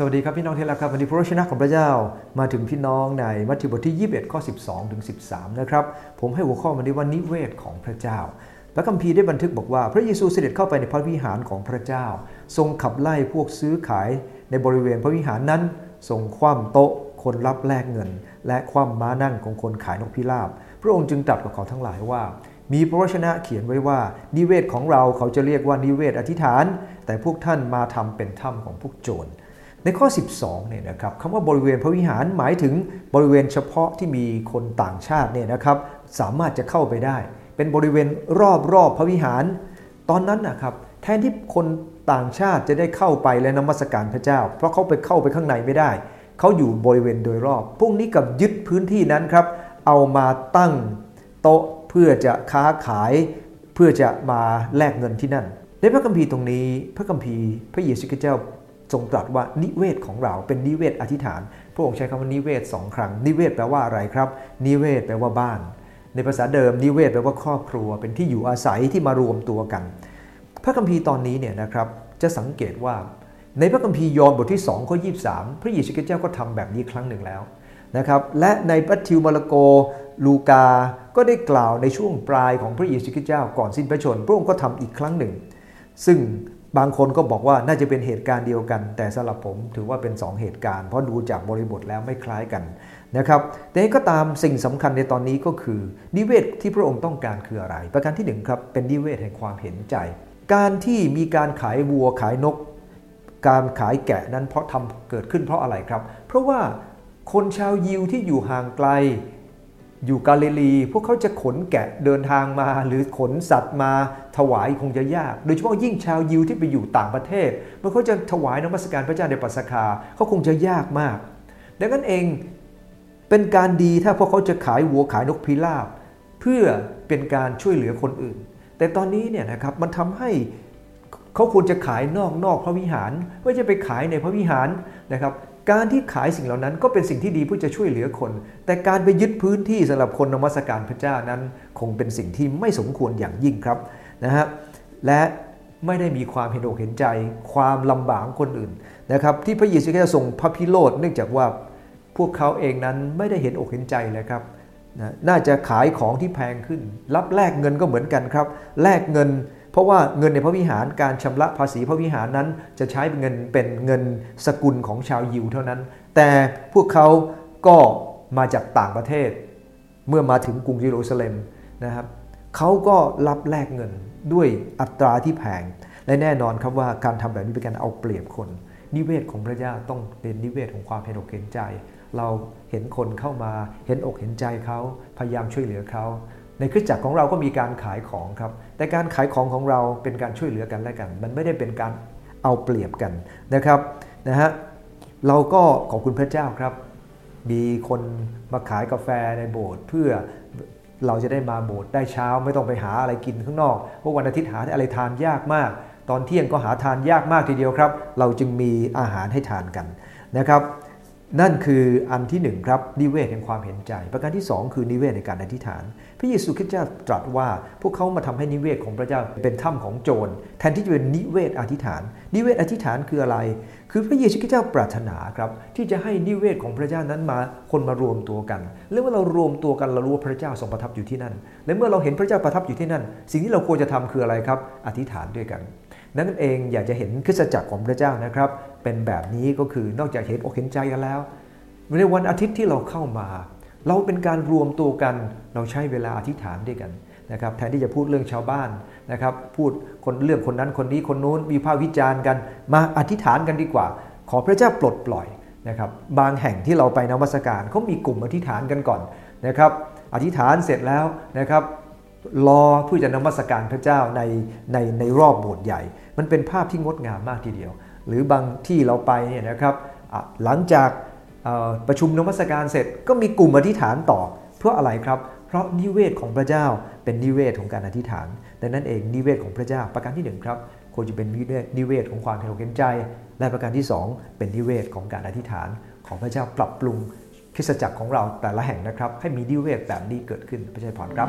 สวัสดีครับพี่น้องที่รักครับวันนี้พระชนะของพระเจ้ามาถึงพี่น้องในมัทธิวบทที่ 21 ข้อ 12 ถึง 13 นะครับ ผมให้หัวข้อวันนี้ว่านิเวศของพระเจ้า พระคัมภีร์ได้บันทึกบอกว่า พระเยซูเสด็จเข้าไปในพระวิหารของพระเจ้า ทรงขับไล่พวกซื้อขายในบริเวณพระวิหารนั้น ทรงคว่ำโต๊ะ คนรับแลกเงิน และคว่ำม้านั่งของคนขายนกพิราบ พระองค์จึงตรัสกับเขาทั้งหลายว่ามีพระวจนะเขียนไว้ว่า นิเวศของเราเขาจะเรียกว่านิเวศอธิษฐาน แต่พวกท่านมาทำเป็นถ้ำของพวกโจร ในข้อ 12เนี่ยนะครับคำว่าบริเวณพระวิหารหมายถึงบริเวณเฉพาะที่มีคนต่างชาติเนี่ยนะครับสามารถจะเข้าไปได้ เป็นบริเวณรอบรอบพระวิหาร ตอนนั้นนะครับแทนที่คนต่างชาติจะได้เข้าไปและนมัสการพระเจ้า เพราะเขาไปเข้าไปข้างในไม่ได้ เขาอยู่บริเวณโดยรอบ พวกนี้กับยึดพื้นที่นั้นครับ เอามาตั้งโต๊ะเพื่อจะค้าขาย เพื่อจะมาแลกเงินที่นั่น ในพระคัมภีร์ตรงนี้ พระคัมภีร์พระเยซูคริสต์เจ้า ทรงตรัสว่านิเวศของเราเป็นนิเวศอธิษฐาน พระองค์ใช้คำว่านิเวศสองครั้ง นิเวศแปลว่าอะไรครับ นิเวศแปลว่าบ้าน ในภาษาเดิมนิเวศแปลว่าครอบครัว เป็นที่อยู่อาศัยที่มารวมตัวกัน พระคัมภีร์ตอนนี้เนี่ยนะครับจะสังเกตว่า ในพระคัมภีร์ยอห์นบทที่2ข้อ23 พระเยซูคริสต์เจ้าก็ทำแบบนี้ครั้งหนึ่งแล้วนะครับและในมัทธิวมาระโกลูกา ก็ได้กล่าวในช่วงปลายของพระเยซูคริสต์เจ้าก่อนสิ้นพระชนม์พระองค์ก็ทำอีกครั้งหนึ่ง ซึ่ง บางคนก็บอกว่าน่าจะเป็นเหตุการณ์เดียวกัน แต่สำหรับผมถือว่าเป็น 2 เหตุการณ์ เพราะดูจากบริบทแล้วไม่คล้ายกันนะครับแต่ก็ตามสิ่งสำคัญในตอนนี้ก็คือ นิเวศที่พระองค์ต้องการคืออะไร ประการที่ 1 ครับ เป็นนิเวศแห่งความเห็นใจ การที่มีการขายวัวขายนก การขายแกะนั้นเพราะทำเกิดขึ้นเพราะอะไรครับ เพราะว่าคนชาวยิวที่อยู่ห่างไกล อยู่กาลิลี พวกเขาจะขนแกะเดินทางมา หรือขนสัตว์มาถวายคงจะยาก โดยเฉพาะยิ่งชาวยิวที่ไปอยู่ต่างประเทศเมื่อเขาจะถวายนมัสการพระเจ้าในปัสกาเขาคงจะยากมาก ดังนั้นเองเป็นการดีถ้าพวกเขาจะขายวัวขายนกพิราบ เพื่อเป็นการช่วยเหลือคนอื่น แต่ตอนนี้เนี่ยนะครับมันทำให้เขาควรจะขายนอกนอกพระวิหารไม่ใช่ไปขายในพระวิหารนะครับ การที่ขายสิ่งเหล่านั้นก็เป็นสิ่งที่ดีเพื่อจะช่วยเหลือคน แต่การไปยึดพื้นที่สำหรับคนนมัสการพระเจ้านั้น คงเป็นสิ่งที่ไม่สมควรอย่างยิ่งครับนะฮะและไม่ได้มีความเห็นอกเห็นใจ ความลำบากคนอื่นนะครับ ที่พระเยซูคริสต์ทรงพระพิโรธเนื่องจากว่าพวกเขาเองนั้นไม่ได้เห็นอกเห็นใจเลยครับน่าจะขายของที่แพงขึ้น รับแลกเงินก็เหมือนกันครับแลกเงิน ราะว่าเงินในพระวิหารการชำระภาษีพระวิหารนั้นจะใช้เป็นเงินเป็นเงินสกุลของชาวยิวเท่านั้น แต่พวกเขาก็มาจากต่างประเทศ เมื่อมาถึงกรุงเยรูซาเล็มนะครับเขาก็รับแลกเงินด้วยอัตราที่แพง และแน่นอนครับว่าการทำแบบนี้เป็นการเอาเปรียบคน นิเวศของพระเจ้าต้องเป็นนิเวศของความเห็นอกเห็นใจ เราเห็นคนเข้ามาเห็นอกเห็นใจเขาพยายามช่วยเหลือเขา ในคริสตจักรของเราก็มีการขายของครับ แต่การขายของของเราเป็นการช่วยเหลือกันและกัน มันไม่ได้เป็นการเอาเปรียบกันนะครับนะฮะเราก็ขอบคุณพระเจ้าครับ มีคนมาขายกาแฟในโบสถ์เพื่อเราจะได้มาโบสถ์ได้เช้าไม่ต้องไปหาอะไรกินข้างนอกเพราะวันอาทิตย์หาอะไรทานยากมาก ตอนเที่ยงก็หาทานยากมากทีเดียวครับ เราจึงมีอาหารให้ทานกันนะครับ นั่นคืออันที่1ครับนิเวศแห่งความเห็นใจ ประการที่ 2 คือนิเวศในการอธิษฐาน พระเยซูคริสต์เจ้าตรัสว่า พวกเขามาทำให้นิเวศของพระเจ้าเป็นถ้ำของโจรแทนที่จะเป็นนิเวศอธิษฐาน นิเวศอธิษฐานคืออะไร คือพระเยซูคริสต์เจ้าปรารถนาครับที่จะให้นิเวศของพระเจ้านั้นมาคนมารวมตัวกันและเมื่อเรารวมตัวกันเรารู้ว่าพระเจ้าทรงประทับอยู่ที่นั่นและเมื่อเราเห็นพระเจ้าประทับอยู่ที่นั่น สิ่งที่เราควรจะทำคืออะไรครับ อธิษฐานด้วยกัน นั่นเองอยากจะเห็นคริสตจักรของพระเจ้านะครับ เป็นแบบนี้ก็คือนอกจากเห็นอกเห็นใจกันแล้ว ในวันอาทิตย์ที่เราเข้ามา เราเป็นการรวมตัวกันเราใช้เวลาอธิษฐานด้วยกันนะครับแทนที่จะพูดเรื่องชาวบ้านนะครับ พูดคนเรื่องคนนั้นคนนี้คนนู้นมีภาควิจารณ์กัน มาอธิษฐานกันดีกว่า ขอพระเจ้าปลดปล่อยนะครับบางแห่งที่เราไปนมัสการเขามีกลุ่มอธิษฐานกันก่อนนะครับ อธิษฐานเสร็จแล้วนะครับ รอเพื่อจะนมัสการพระเจ้าในในในรอบโบสถ์ใหญ่ มันเป็นภาพที่งดงามมากทีเดียว หรือบางที่เราไปเนี่ยนะครับหลังจากประชุมนมัสการเสร็จก็มีกลุ่มอธิษฐานต่อ เพราะอะไรครับ เพราะนิเวศของพระเจ้าเป็นนิเวศของการอธิษฐานดังนั้นเองนิเวศของพระเจ้าประการที่1ครับควรจะเป็นนิเวศของความเห็นใจ และประการที่ 2 เป็นนิเวศของการอธิษฐานของพระเจ้าปรับปรุงคริสตจักรของเราแต่ละแห่งนะครับ ให้มีนิเวศแบบนี้เกิดขึ้นพระเจ้าพรครับ